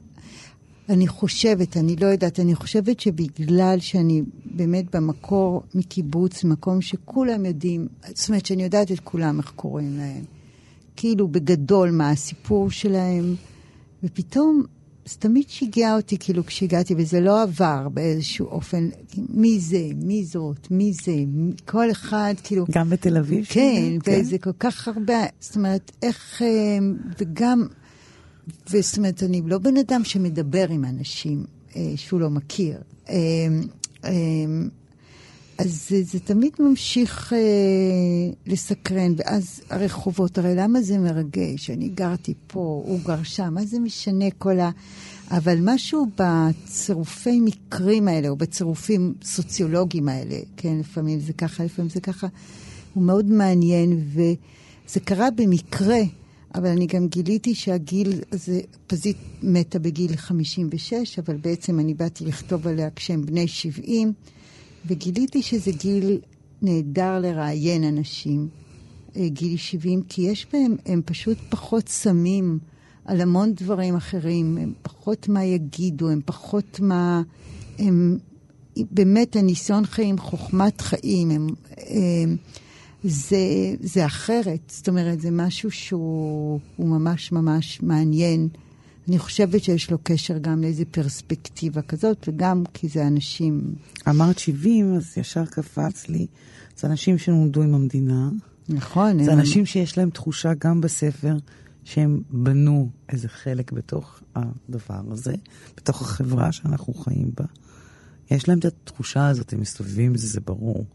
אני חושבת, אני לא יודעת, אני חושבת שבגלל שאני באמת במקור מקיבוץ, מקום שכולם יודעים, זאת אומרת שאני יודעת את כולם איך קוראים להם. כאילו בגדול מה הסיפור שלהם, ופתאום זה תמיד שיגע אותי, כאילו, כשהגעתי, וזה לא עבר באיזשהו אופן, מי זה, מי זאת, מי זה, כל אחד, כאילו... גם בתל אביב? כן, כן. וזה כל כך הרבה, זאת אומרת, איך, אה, וגם, וזאת אומרת, אני לא בן אדם שמדבר עם אנשים אה, שהוא לא מכיר. אה, אז זה, זה תמיד ממשיך אה, לסקרן, ואז הרחובות, הרי למה זה מרגש? אני גרתי פה, הוא גר שם, מה זה משנה כל ה... אבל משהו בצירופי מקרים האלה, או בצירופים סוציולוגיים האלה, כן, לפעמים זה ככה, לפעמים זה ככה, הוא מאוד מעניין, וזה קרה במקרה, אבל אני גם גיליתי שהגיל הזה, פזית מתה בגיל 56, אבל בעצם אני באתי לכתוב עליה כשהם בני 70. וגיליתי שזה גיל נהדר לראיין אנשים, אה, גיל 70, כי יש בהם, הם פשוט פחות שמים על המון דברים אחרים, הם פחות מה יגידו, הם פחות מה... הם, באמת הניסיון חיים, חוכמת חיים, הם, הם, זה, זה אחרת. זאת אומרת, זה משהו שהוא ממש ממש מעניין. אני חושבת שיש לו קשר גם לאיזו פרספקטיבה כזאת, וגם כי זה אנשים... אמרת 70, אז ישר קפץ לי. זה אנשים שנולדו עם המדינה. נכון. זה אנשים שיש להם תחושה גם בספר שהם בנו איזה חלק בתוך הדבר הזה, בתוך החברה שאנחנו חיים בה. יש להם את התחושה הזאת, הם מסתובבים בזה, זה ברור.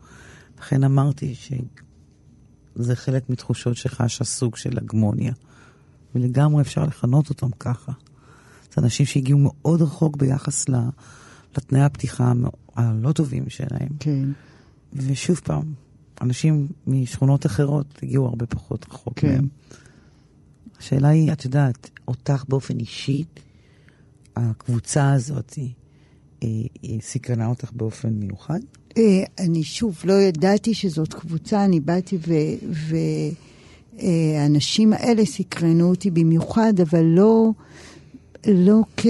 לכן אמרתי שזה חלק מתחושות שחשה סוג של הגמוניה. ולגמרי אפשר לכנות אותם ככה. זה אנשים שהגיעו מאוד רחוק ביחס לתנאי הפתיחה הלא טובים שלהם. כן. ושוב פעם, אנשים משכונות אחרות הגיעו הרבה פחות רחוק כן. מהם. השאלה היא, את יודעת, אותך באופן אישי, הקבוצה הזאת, היא, היא סקרנה אותך באופן מיוחד? אה, אני שוב, לא ידעתי שזאת קבוצה, אני באתי והאנשים אה, האלה סקרנו אותי במיוחד, אבל לא, לא, כ,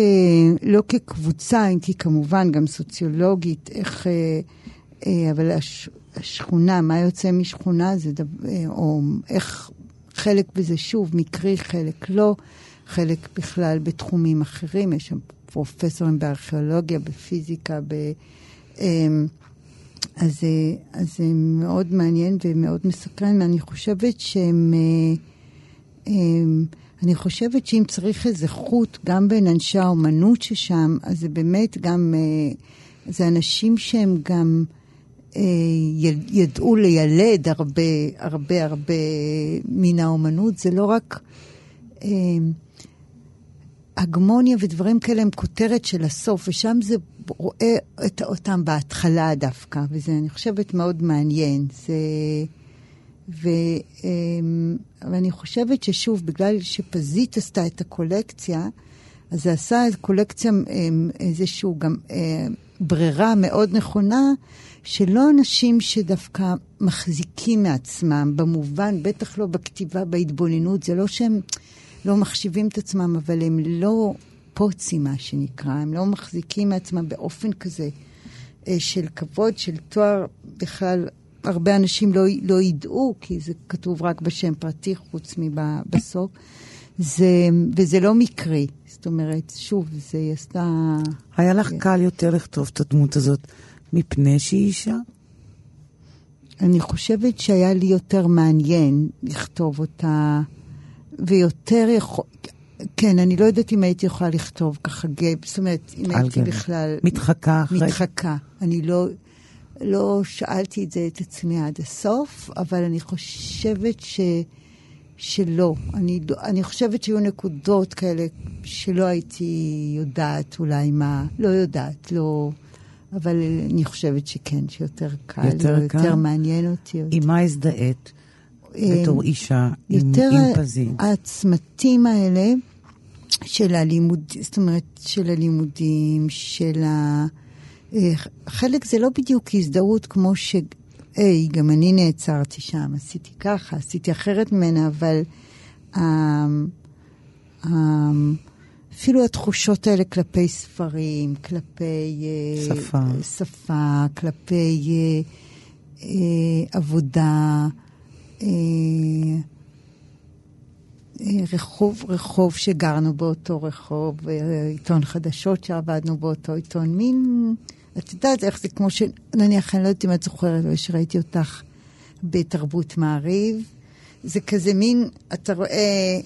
לא כקבוצה, אם כי כמובן גם סוציולוגית, איך, אה, אבל הש, השכונה, מה יוצא משכונה, זה דבר, או איך חלק בזה שוב מקרי, חלק לא, חלק בכלל בתחומים אחרים, יש שם פרופסורים בארכיאולוגיה, בפיזיקה, ב... אמ, אז, זה מאוד מעניין ומאוד מסקרן, ואני חושבת שהם... אה, אמ, אני חושבת שאם צריך איזה חוט, גם בין אנשי האומנות ששם, אז זה באמת גם... אה, זה אנשים שהם גם... אה, ידעו לילד הרבה, הרבה, הרבה מן האומנות. זה לא רק... הגמוניה ודברים כאלה הם כותרת של הסוף, ושם זה רואה את, אותם בהתחלה דווקא, וזה, אני חושבת, מאוד מעניין. זה... ו, אמ, ואני חושבת ששוב, בגלל שפזית עשתה את הקולקציה, אז זה עשה קולקציה, אמ, איזשהו גם אה, ברירה מאוד נכונה, שלא אנשים שדווקא מחזיקים מעצמם, במובן, בטח לא בכתיבה, בהתבוננות, זה לא שהם... לא מחשיבים את עצמם, אבל הם לא פוצים, מה שנקרא, הם לא מחזיקים מעצמם באופן כזה אה, של כבוד, של תואר, בכלל הרבה אנשים לא, לא ידעו, כי זה כתוב רק בשם פרטי, חוץ מבסוף. זה, וזה לא מקרי. זאת אומרת, שוב, זה היא עשתה... היה לך כן. קל יותר לכתוב את הדמות הזאת מפני שהיא אישה? אני חושבת שהיה לי יותר מעניין לכתוב אותה ויותר יכול... כן, אני לא יודעת אם הייתי יכולה לכתוב ככה גב, זאת אומרת, אם הייתי גב. בכלל... מתחקה אחרי... מתחקה. אני לא, לא שאלתי את זה את עצמי עד הסוף, אבל אני חושבת ש... שלא. אני, אני חושבת שהיו נקודות כאלה שלא הייתי יודעת אולי מה, לא יודעת, לא... אבל אני חושבת שכן, שיותר קל, יותר, קל? יותר מעניין אותי. עם מה הזדהית? בתור אה, אישה עם, עם פזית. יותר הצמתים האלה של הלימוד, זאת אומרת, של הלימודים, של ה... אה, חלק זה לא בדיוק הזדהות כמו ש... היי, גם אני נעצרתי שם, עשיתי ככה, עשיתי אחרת ממנה, אבל um, um, אפילו התחושות האלה כלפי ספרים, כלפי שפה, uh, שפה כלפי עבודה, אה, אה, רחוב, רחוב שגרנו באותו רחוב, אה, עיתון חדשות שעבדנו באותו עיתון, מין, את יודעת איך זה כמו ש... נניח, אני לא יודעת אם את זוכרת, אבל שראיתי אותך בתרבות מעריב, זה כזה מין, אתה רואה,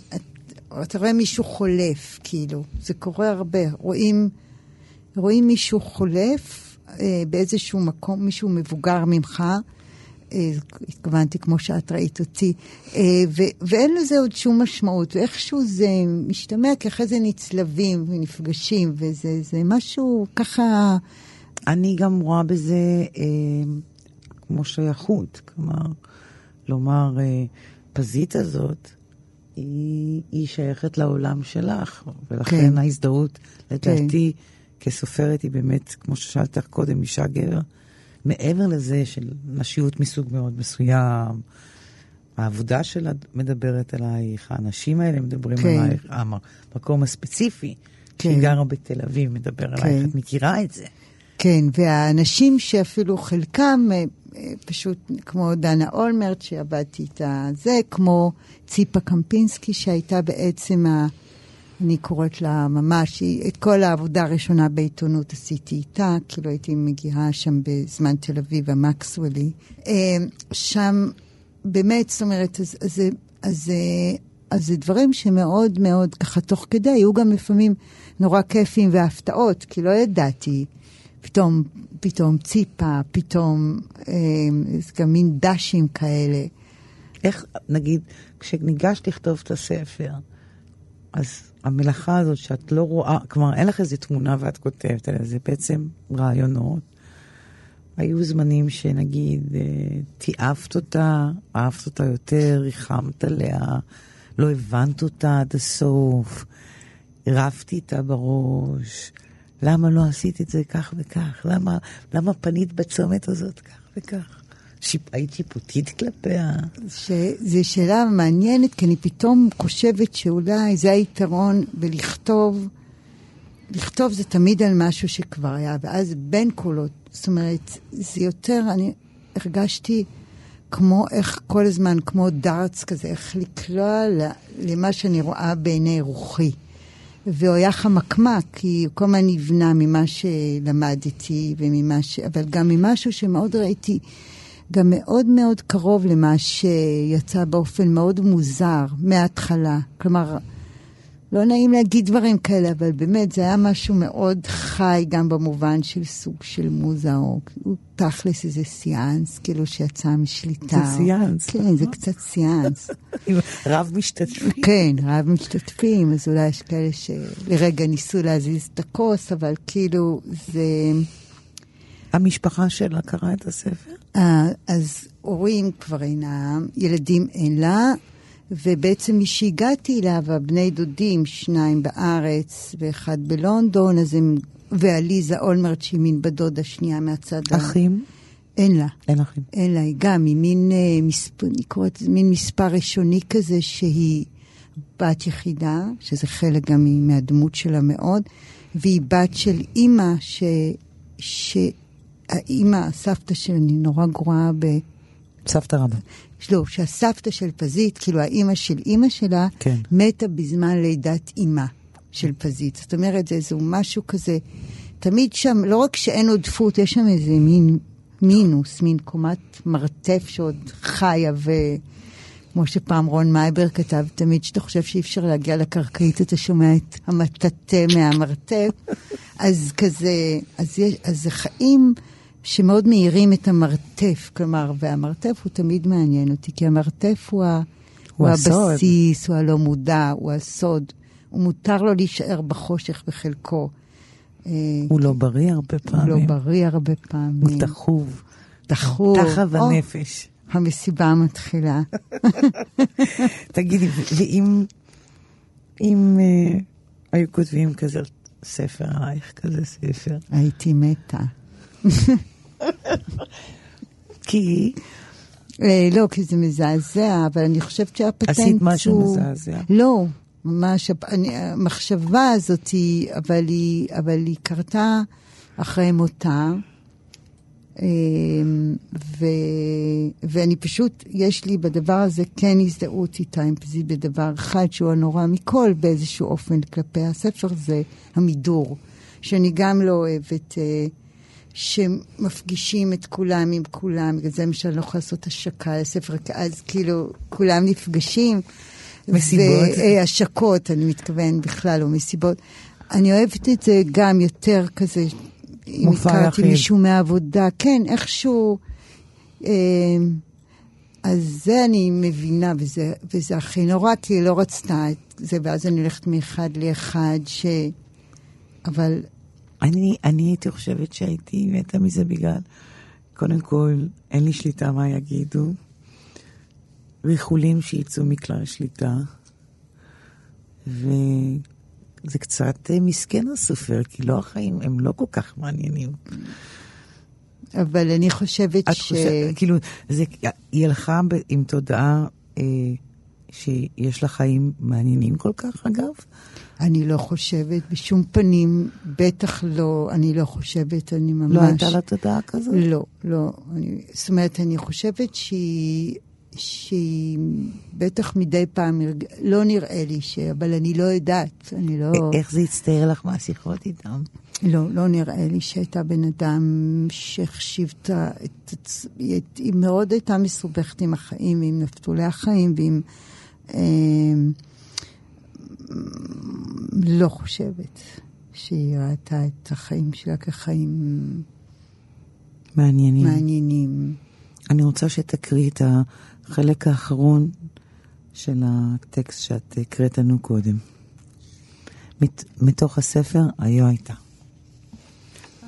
אתה רואה מישהו חולף, כאילו, זה קורה הרבה, רואים, רואים מישהו חולף אה, באיזשהו מקום, מישהו מבוגר ממך, אה, התכוונתי כמו שאת ראית אותי, אה, ואין לזה עוד שום משמעות, ואיכשהו זה משתמע כי אחרי זה נצלבים ונפגשים, וזה משהו ככה... אני גם רואה בזה אה, כמו שייכות, כלומר, לומר, אה, פזית הזאת, היא, היא שייכת לעולם שלך, ולכן כן. ההזדהות, לדעתי, כן. כסופרת היא באמת, כמו ששאלת קודם, אישה גבר, מעבר לזה של נשיות מסוג מאוד מסוים, העבודה שלה מדברת עלייך, האנשים האלה מדברים כן. עלייך, המקום הספציפי, כן. שהיא גרה בתל אביב, מדבר כן. עלייך, את מכירה את זה. כן, והאנשים שאפילו חלקם, אה, אה, פשוט כמו דנה אולמרט, שעבדתי איתה זה, כמו ציפה קמפינסקי, שהייתה בעצם, ה, אני קוראת לה ממש, את כל העבודה הראשונה בעיתונות עשיתי איתה, כאילו הייתי מגיעה שם בזמן תל אביב, המקסוולי. אה, שם באמת, זאת אומרת, אז, אז, אז, אז זה דברים שמאוד מאוד ככה תוך כדי, היו גם לפעמים נורא כיפים והפתעות, כי לא ידעתי. פתאום, פתאום ציפה, פתאום אה, גם מין דשים כאלה. איך, נגיד, כשניגשת לכתוב את הספר, אז המלאכה הזאת שאת לא רואה, כלומר, אין לך איזה תמונה ואת כותבת עליה, זה בעצם רעיונות. היו זמנים שנגיד, אה, תיעפת אותה, אהבת אותה יותר, ריחמת עליה, לא הבנת אותה עד הסוף, רבתי איתה בראש. למה לא עשית את זה כך וכך? למה, למה פנית בצומת הזאת כך וכך? היית שיפוטית כלפיה? זו שאלה מעניינת, כי אני פתאום חושבת שאולי זה היתרון בלכתוב. לכתוב זה תמיד על משהו שכבר היה, ואז בין קולות, זאת אומרת, זה יותר, אני הרגשתי כמו איך כל הזמן, כמו דארטס כזה, איך לקלוע למה שאני רואה בעיני רוחי. והוא היה חמקמק, כי הוא כל הזמן נבנה ממה שלמדתי, וממה ש... אבל גם ממשהו שמאוד ראיתי, גם מאוד מאוד קרוב למה שיצא באופן מאוד מוזר מההתחלה. כלומר, לא נעים להגיד דברים כאלה, אבל באמת זה היה משהו מאוד חי גם במובן של סוג של מוזה, או תכלס איזה סיאנס, כאילו שיצא משליטה. זה סיאנס. כן, זה קצת סיאנס. רב משתתפים. כן, רב משתתפים, אז אולי יש כאלה שלרגע ניסו להזיז את הכוס, אבל כאילו זה... המשפחה שלה קראה את הספר? אה, אז הורים כבר אינם, ילדים אין לה. ובעצם משהגעתי אליו, הבני דודים, שניים בארץ ואחד בלונדון, אז הם, ועליזה אולמרט, שהיא מין בדודה שנייה מהצד אחים? אין לה. אין אחים. אין לה, היא גם, היא מין, אה, אני קוראת לזה מין מספר ראשוני כזה, שהיא בת יחידה, שזה חלק גם מהדמות שלה מאוד, והיא בת של אימא, ש... שהאימא, הסבתא שלי, נורא גרועה ב... סבתא רבא. לא, שהסבתא של פזית, כאילו האימא של אימא שלה, כן. מתה בזמן לידת אימה של פזית. זאת אומרת, זה איזה משהו כזה, תמיד שם, לא רק שאין עודפות, יש שם איזה מין מינוס, מין קומת מרתף שעוד חיה, וכמו שפעם רון מייבר כתב, תמיד כשאתה חושב שאי אפשר להגיע לקרקעית, אתה שומע את המטאטא מהמרתף. אז כזה, אז, יש, אז זה חיים... שמאוד מאירים את המרתף, כלומר, והמרתף הוא תמיד מעניין אותי, כי המרתף הוא, ה, הוא, הוא הבסיס, הוא הלא מודע, הוא הסוד. הוא מותר לו להישאר בחושך בחלקו. אה, הוא לא בריא הרבה פעמים. הוא לא בריא הרבה פעמים. הוא דחוב. דחוב. תחב הנפש. המסיבה מתחילה. תגידי, ואם אם, uh, היו כותבים כזה ספר עלייך, כזה ספר? הייתי מתה. כי... אה, לא, כי זה מזעזע, אבל אני חושבת שהפטנט הוא... עשית משהו מזעזע? לא, ממש, המחשבה הזאת, היא, אבל היא, אבל היא קרתה אחרי מותה. אמ, ו, ואני פשוט, יש לי בדבר הזה כן הזדהות איתה, עם פזית בדבר אחד שהוא הנורא מכל באיזשהו אופן כלפי הספר, זה המידור. שאני גם לא אוהבת... אה, שמפגישים את כולם עם כולם, בגלל זה למשל לא יכולה לעשות השקה לספר, אז כאילו כולם נפגשים. מסיבות. והשקות, אני מתכוון בכלל, או מסיבות. אני אוהבת את זה גם יותר כזה, אם הכרתי מישהו מהעבודה, כן, איכשהו... אה, אז זה אני מבינה, וזה, וזה הכי נורא, כי היא לא רצתה את זה, ואז אני הולכת מאחד לאחד, ש... אבל אני, אני הייתי חושבת שהייתי מתה מזה בגלל, קודם כל, אין לי שליטה מה יגידו, ריחולים שיצאו מכלל שליטה, וזה קצת אה, מסכן הסופר, כי לא החיים הם לא כל כך מעניינים. אבל אני חושבת ש... חושבת, כאילו, זה, היא הלכה עם תודעה אה, שיש לה חיים מעניינים כל כך, אגב? אני לא חושבת, בשום פנים, בטח לא, אני לא חושבת, אני ממש... לא הייתה לה תודעה כזאת? לא, לא. אני, זאת אומרת, אני חושבת שהיא... שהיא בטח מדי פעם, לא נראה לי ש... אבל אני לא יודעת, אני לא... איך זה הצטייר לך מהשיחות איתם? לא, לא נראה לי שהייתה בן אדם שהחשיב את ה... היא מאוד הייתה מסובכת עם החיים, עם נפתולי החיים ועם... אה, לא חושבת שהיא ראתה את החיים שלה כחיים מעניינים. מעניינים. אני רוצה שתקריא את החלק האחרון של הטקסט שאת הקראת לנו קודם. מת, מתוך הספר, היו הייתה.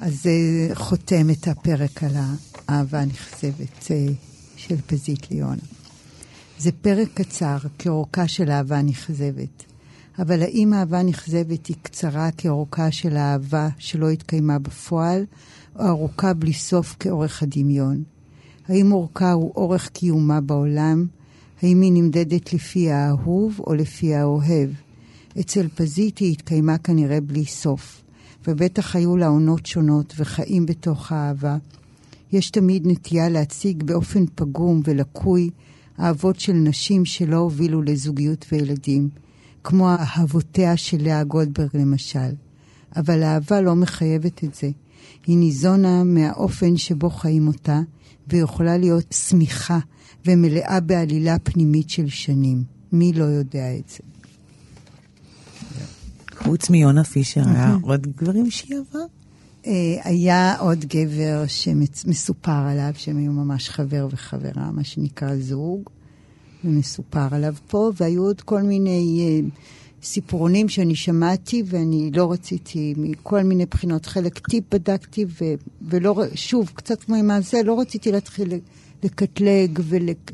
אז זה חותם את הפרק על האהבה הנכזבת אה, של פזית ליונה. זה פרק קצר כאורכה של אהבה נכזבת. אבל האם אהבה נכזבת היא קצרה כאורכה של אהבה שלא התקיימה בפועל, או ארוכה בלי סוף כאורך הדמיון? האם אורכה הוא אורך קיומה בעולם? האם היא נמדדת לפי האהוב או לפי האוהב? אצל פזית היא התקיימה כנראה בלי סוף, ובטח היו לה עונות שונות וחיים בתוך האהבה. יש תמיד נטייה להציג באופן פגום ולקוי אהבות של נשים שלא הובילו לזוגיות וילדים. כמו אהבותיה של לאה גולדברג למשל. אבל אהבה לא מחייבת את זה. היא ניזונה מהאופן שבו חיים אותה, ויכולה להיות שמיכה ומלאה בעלילה פנימית של שנים. מי לא יודע את זה? חוץ מיונה פישר, היה עוד גברים שהיא אהבה? היה עוד גבר שמסופר עליו, שהם היו ממש חבר וחברה, מה שנקרא זוג. ומסופר עליו פה, והיו עוד כל מיני uh, סיפורונים שאני שמעתי, ואני לא רציתי, מכל מיני בחינות, חלק טיפ בדקתי, ו, ולא, שוב, קצת כמו עם הזה, לא רציתי להתחיל לקטלג, ולק...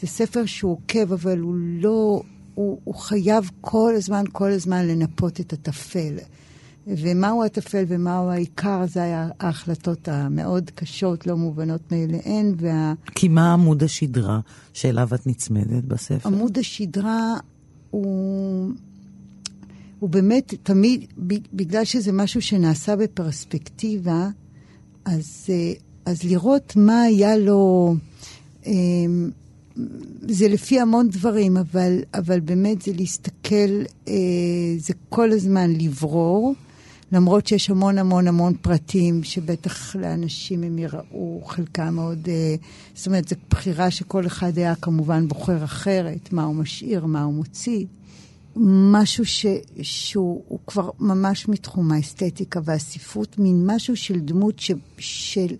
זה ספר שהוא עוקב, אבל הוא לא, הוא, הוא חייב כל הזמן, כל הזמן לנפות את הטפל. ומהו הטפל ומהו העיקר, זה היה ההחלטות המאוד קשות, לא מובנות מאליהן. וה... כי מה עמוד השדרה שאליו את נצמדת בספר? עמוד השדרה הוא, הוא באמת תמיד, בגלל שזה משהו שנעשה בפרספקטיבה, אז, אה, אז לראות מה היה לו... אמ, זה לפי המון דברים, אבל, אבל באמת זה להסתכל, אה, זה כל הזמן לברור. למרות שיש המון המון המון פרטים שבטח לאנשים הם יראו, חלקם מאוד... אה, זאת אומרת, זו בחירה שכל אחד היה כמובן בוחר אחרת, מה הוא משאיר, מה הוא מוציא. משהו ש, שהוא כבר ממש מתחום האסתטיקה והספרות, מין משהו של דמות ש, של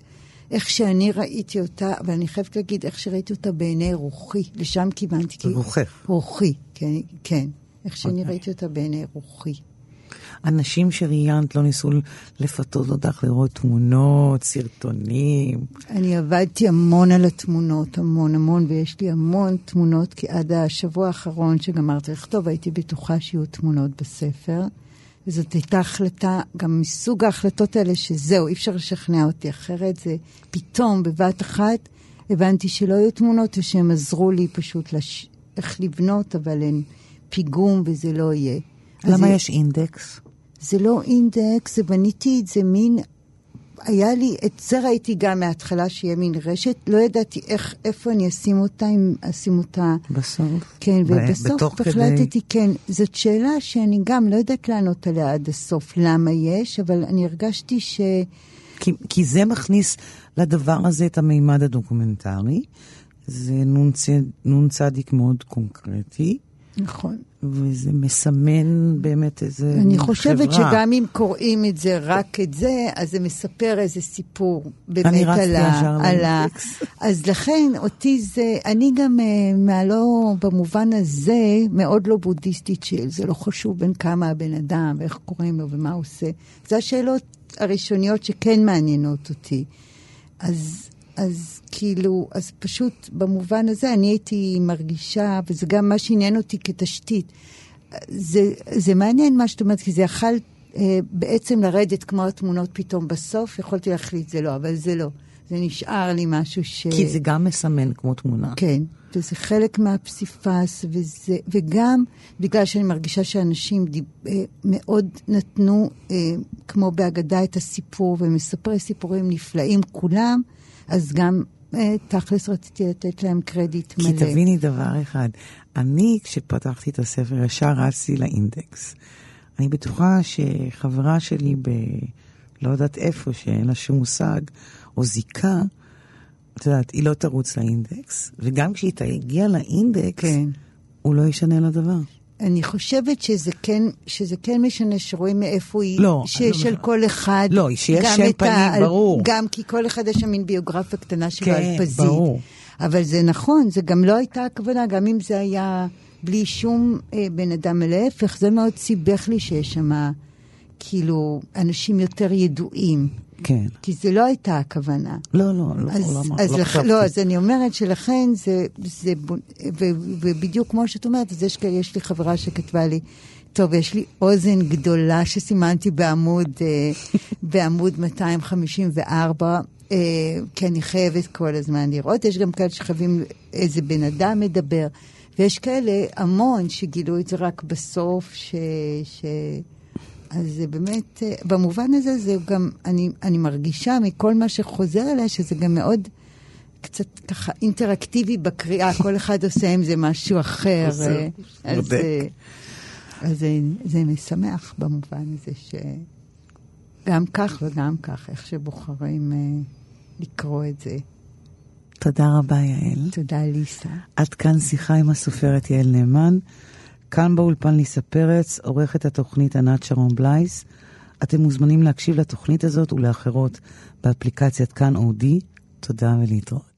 איך שאני ראיתי אותה, אבל אני חייבת להגיד איך שראיתי אותה בעיני רוחי, לשם כיוונתי. רוחך. רוחי, כן, כן. איך שאני אוקיי. ראיתי אותה בעיני רוחי. אנשים שראיינת לא ניסו לפתות אותך לראות תמונות, סרטונים. אני עבדתי המון על התמונות, המון המון, ויש לי המון תמונות, כי עד השבוע האחרון שגמרתי לכתוב, הייתי בטוחה שיהיו תמונות בספר. וזאת הייתה החלטה, גם מסוג ההחלטות האלה, שזהו, אי אפשר לשכנע אותי אחרת. זה פתאום, בבת אחת, הבנתי שלא היו תמונות, ושהם עזרו לי פשוט לש... איך לבנות, אבל הן פיגום וזה לא יהיה. למה יש אינדקס? זה לא אינדקס, זה בניתי את זה מין... היה לי, את זה ראיתי גם מההתחלה שיהיה מין רשת, לא ידעתי איך, איפה אני אשים אותה, אם אשים אותה... בסוף? כן, ובסוף החלטתי, כדי... כן. זאת שאלה שאני גם לא יודעת לענות עליה עד הסוף, למה יש, אבל אני הרגשתי ש... כי, כי זה מכניס לדבר הזה את המימד הדוקומנטרי. זה נ"צ מאוד קונקרטי. נכון. וזה מסמן באמת איזה חברה. אני חושבת חברה. שגם אם קוראים את זה, רק את זה, אז זה מספר איזה סיפור באמת אני על ה... על ה... אז לכן, אותי זה, אני גם uh, מהלא, במובן הזה, מאוד לא בודהיסטית, שזה לא חשוב בין כמה הבן אדם, ואיך קוראים לו ומה הוא עושה. זה השאלות הראשוניות שכן מעניינות אותי. אז... אז כאילו, אז פשוט במובן הזה אני הייתי מרגישה, וזה גם מה שעניין אותי כתשתית. זה, זה מעניין מה שאת אומרת, כי זה יכל אה, בעצם לרדת כמו התמונות פתאום בסוף, יכולתי להחליט זה לא, אבל זה לא. זה נשאר לי משהו ש... כי זה גם מסמן כמו תמונה. כן, וזה חלק מהפסיפס, וזה, וגם בגלל שאני מרגישה שאנשים דיב, אה, מאוד נתנו, אה, כמו בהגדה, את הסיפור, ומספרי סיפורים נפלאים כולם, אז גם אה, תכלס רציתי לתת להם קרדיט מלא. כי תביני דבר אחד, אני כשפתחתי את הספר ישר רצתי לאינדקס. אני בטוחה שחברה שלי ב... לא יודעת איפה, שאין לה שום מושג, או זיקה, את יודעת, היא לא תרוץ לאינדקס, וגם כשהיא תגיע לאינדקס, כן. הוא לא ישנה לה דבר. אני חושבת שזה כן, שזה כן משנה שרואים מאיפה היא, לא, שיש לא, על כל אחד. לא, שיש שם פנים, ה- ברור. גם כי כל אחד יש שם מין ביוגרפיה קטנה שלו כן, על פזית. ברור. אבל זה נכון, זה גם לא הייתה הכוונה, גם אם זה היה בלי שום אה, בן אדם, להפך, זה מאוד סיבך לי שיש שם כאילו אנשים יותר ידועים. כן. כי זה לא הייתה הכוונה. לא, לא, לא, אז, לא, אז לא לכ... חשבתי. לא, אז אני אומרת שלכן זה, זה. ו, ובדיוק כמו שאת אומרת, אז יש, יש לי חברה שכתבה לי, טוב, יש לי אוזן גדולה שסימנתי בעמוד, אה, בעמוד 254, אה, כי אני חייבת כל הזמן לראות. יש גם כאלה שחייבים איזה בן אדם מדבר, ויש כאלה המון שגילו את זה רק בסוף, ש... ש... אז זה באמת, אה, במובן הזה זה גם, אני, אני מרגישה מכל מה שחוזר אליה, שזה גם מאוד קצת ככה אינטראקטיבי בקריאה, כל אחד עושה עם זה משהו אחר. אה, אז, בודק. אה, אז זה, זה משמח במובן הזה שגם כך וגם כך, איך שבוחרים לקרוא את זה. תודה רבה, יעל. תודה, ליסה. עד כאן שיחה עם הסופרת יעל נאמן. כאן באולפן ליסה פרץ, עורכת התוכנית ענת שרון בלייס. אתם מוזמנים להקשיב לתוכנית הזאת ולאחרות באפליקציית כאן אודי. תודה ולהתראות.